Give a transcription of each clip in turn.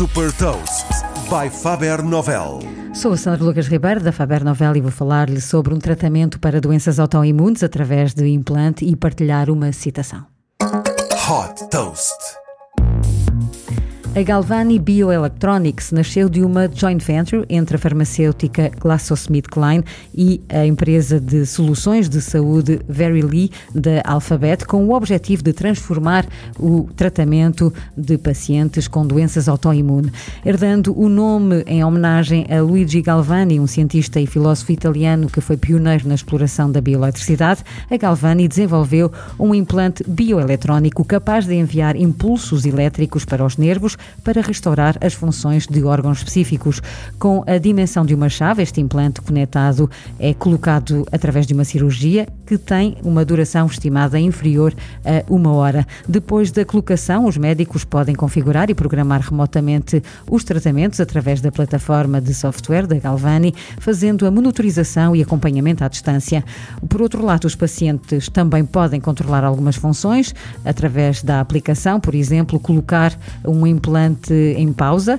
Super Toast by Faber Novel. Sou a Sandra Lucas Ribeiro da Faber Novel e vou falar-lhe sobre um tratamento para doenças autoimunes através de implante e partilhar uma citação. Hot Toast. A Galvani Bioelectronics nasceu de uma joint venture entre a farmacêutica GlaxoSmithKline e a empresa de soluções de saúde Verily da Alphabet, com o objetivo de transformar o tratamento de pacientes com doenças autoimunes. Herdando o nome em homenagem a Luigi Galvani, um cientista e filósofo italiano que foi pioneiro na exploração da bioeletricidade, a Galvani desenvolveu um implante bioeletrónico capaz de enviar impulsos elétricos para os nervos para restaurar as funções de órgãos específicos. Com a dimensão de uma chave, este implante conectado é colocado através de uma cirurgia que tem uma duração estimada inferior a uma hora. Depois da colocação, os médicos podem configurar e programar remotamente os tratamentos através da plataforma de software da Galvani, fazendo a monitorização e acompanhamento à distância. Por outro lado, os pacientes também podem controlar algumas funções através da aplicação, por exemplo, colocar um implante implante em pausa,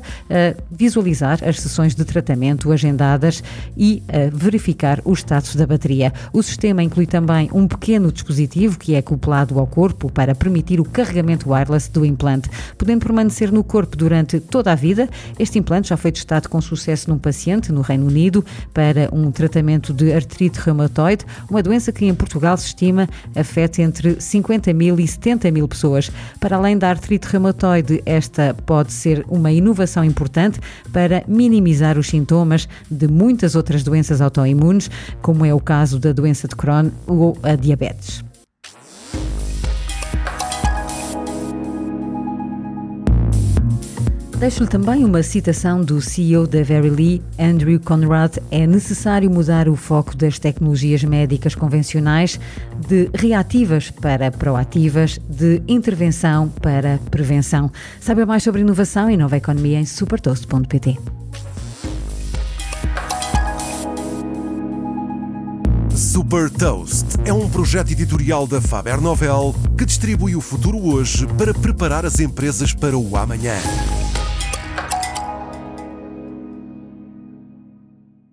visualizar as sessões de tratamento agendadas e verificar o status da bateria. O sistema inclui também um pequeno dispositivo que é acoplado ao corpo para permitir o carregamento wireless do implante, podendo permanecer no corpo durante toda a vida. Este implante já foi testado com sucesso num paciente no Reino Unido para um tratamento de artrite reumatoide, uma doença que em Portugal se estima afeta entre 50 mil e 70 mil pessoas. Para além da artrite reumatoide, esta pode ser uma inovação importante para minimizar os sintomas de muitas outras doenças autoimunes, como é o caso da doença de Crohn ou a diabetes. Deixo-lhe também uma citação do CEO da Verily, Andrew Conrad. É necessário mudar o foco das tecnologias médicas convencionais de reativas para proativas, de intervenção para prevenção. Saiba mais sobre inovação e nova economia em supertoast.pt. Super Toast é um projeto editorial da Faber Novel que distribui o futuro hoje para preparar as empresas para o amanhã.